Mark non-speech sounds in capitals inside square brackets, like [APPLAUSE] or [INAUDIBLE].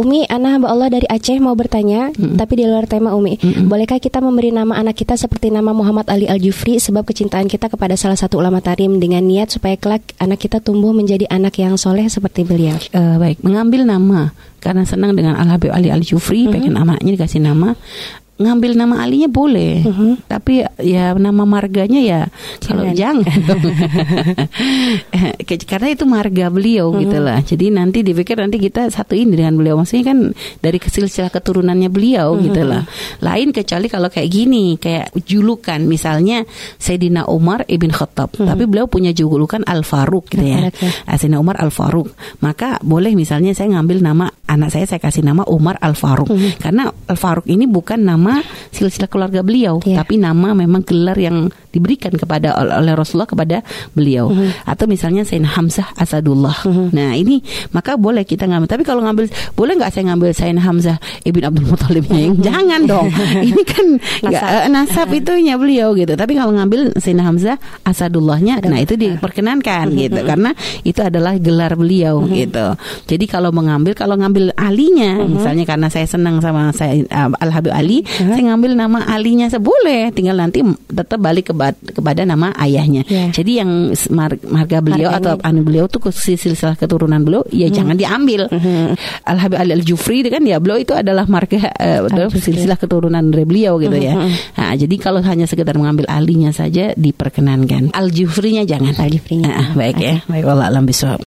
Umi, anak hamba Allah dari Aceh mau bertanya, tapi di luar tema Umi. Bolehkah kita memberi nama anak kita seperti nama Muhammad Ali Al Jufri sebab kecintaan kita kepada salah satu ulama tarim dengan niat supaya kelak anak kita tumbuh menjadi anak yang soleh seperti beliau. Eh, baik, mengambil nama karena senang dengan Al Habib Ali Al Jufri, pengen anaknya dikasih nama. Ngambil nama alinya boleh, tapi ya nama marganya ya kalau jangan, [LAUGHS] karena itu marga beliau gitu lah. Jadi nanti dipikir nanti kita satuin dengan beliau, maksudnya kan dari silsilah keturunannya beliau gitu lah. Lain kecuali kalau kayak gini, kayak julukan misalnya Sayyidina Umar ibn Khattab, tapi beliau punya julukan Al Faruq gitu ya. Oke. Sayyidina Umar Al Faruq. Maka boleh misalnya saya ngambil nama anak saya saya kasih nama Umar Al Faruq. Karena Al Faruq ini bukan nama silsilah keluarga beliau, Iya. tapi nama memang gelar yang diberikan kepada oleh Rasulullah kepada beliau. Atau misalnya Sayyidina Hamzah Asadullah. Nah, ini maka boleh kita ngambil. Tapi kalau ngambil boleh nggak saya ngambil Sayyidina Hamzah Ibn Abdul Muthalib [LAUGHS] Jangan dong. [LAUGHS] ini kan Nasab. eh, nasab itunya beliau gitu. Tapi kalau ngambil Sayyidina Hamzah Asadullahnya, nah itu diperkenankan gitu karena itu adalah gelar beliau gitu. Jadi kalau mengambil kalau ngambil alinya, misalnya karena saya senang sama saya uh, Al Habib Ali, saya ngambil nama alinya seboleh, tinggal nanti tetap balik keba- kepada nama ayahnya. Ya. Jadi yang mar- marga beliau Marganya. atau anu beliau tuh silsilah keturunan beliau ya jangan diambil. Al Habib Ali Al Jufri kan ya beliau itu adalah marga adalah Al-Jufri. silsilah keturunan dari beliau gitu ya. Nah, jadi kalau hanya sekedar mengambil alinya saja diperkenankan. Al Jufrinya jangan. Al Jufrinya. Ah, baik ya. Baik Allah alam bisawab.